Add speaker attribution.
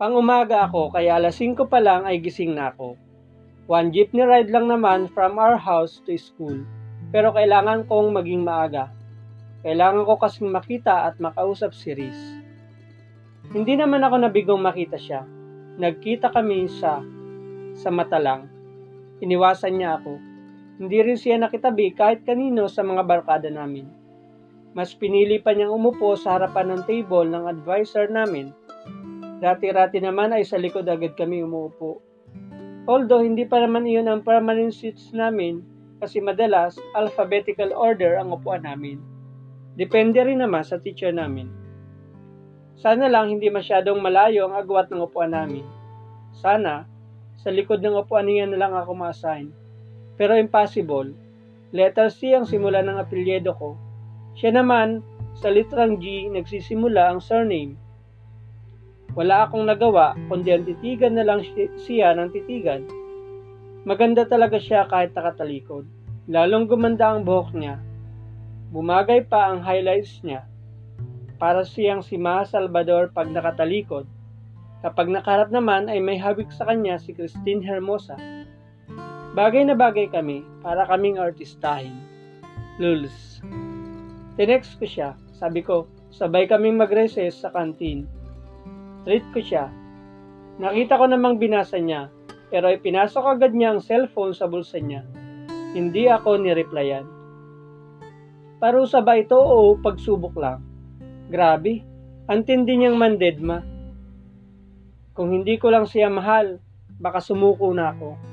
Speaker 1: Pang-umaga ako kaya alas 5 pa lang ay gising na ako. One jeepney ride lang naman from our house to school. Pero kailangan kong maging maaga. Kailangan ko kasing makita at makausap si Riz. Hindi naman ako nabigong makita siya. Nagkita kami sa sa mata lang. Iniwasan niya ako. Hindi rin siya nakitabi kahit kanino sa mga barkada namin. Mas pinili pa niyang umupo sa harapan ng table ng advisor namin Rati-rati naman ay sa likod agad kami umuupo. Although hindi pa naman iyon ang permanent seats namin kasi madalas alphabetical order ang upuan namin. Depende rin naman sa teacher namin. Sana lang hindi masyadong malayo ang agwat ng upuan namin. Sana, sa likod ng upuan niya na lang ako ma-assign. Pero impossible. Letter C ang simula ng apelyedo ko. Siya naman, sa litrang G, nagsisimula ang surname. Wala akong nagawa, kundi ang titigan na lang siya ng titigan. Maganda talaga siya kahit nakatalikod. Lalong gumanda ang buhok niya. Bumagay pa ang highlights niya. Para siyang si Ma Salvador pag nakatalikod. Kapag nakaharap naman ay may hawik sa kanya si Christine Hermosa. Bagay na bagay kami para kaming artistahin. Lulz. Tinext ko siya. Sabi ko, sabay kaming mag-recess sa kantin Treat ko siya. Nakita ko namang binasa niya, pero ipinasok agad niya ang cellphone sa bulsa niya. Hindi ako ni-replyan. Parusa ba ito o pagsubok lang? Grabe, antindi niyang mandedma. Kung hindi ko lang siya mahal, baka sumuko na ako.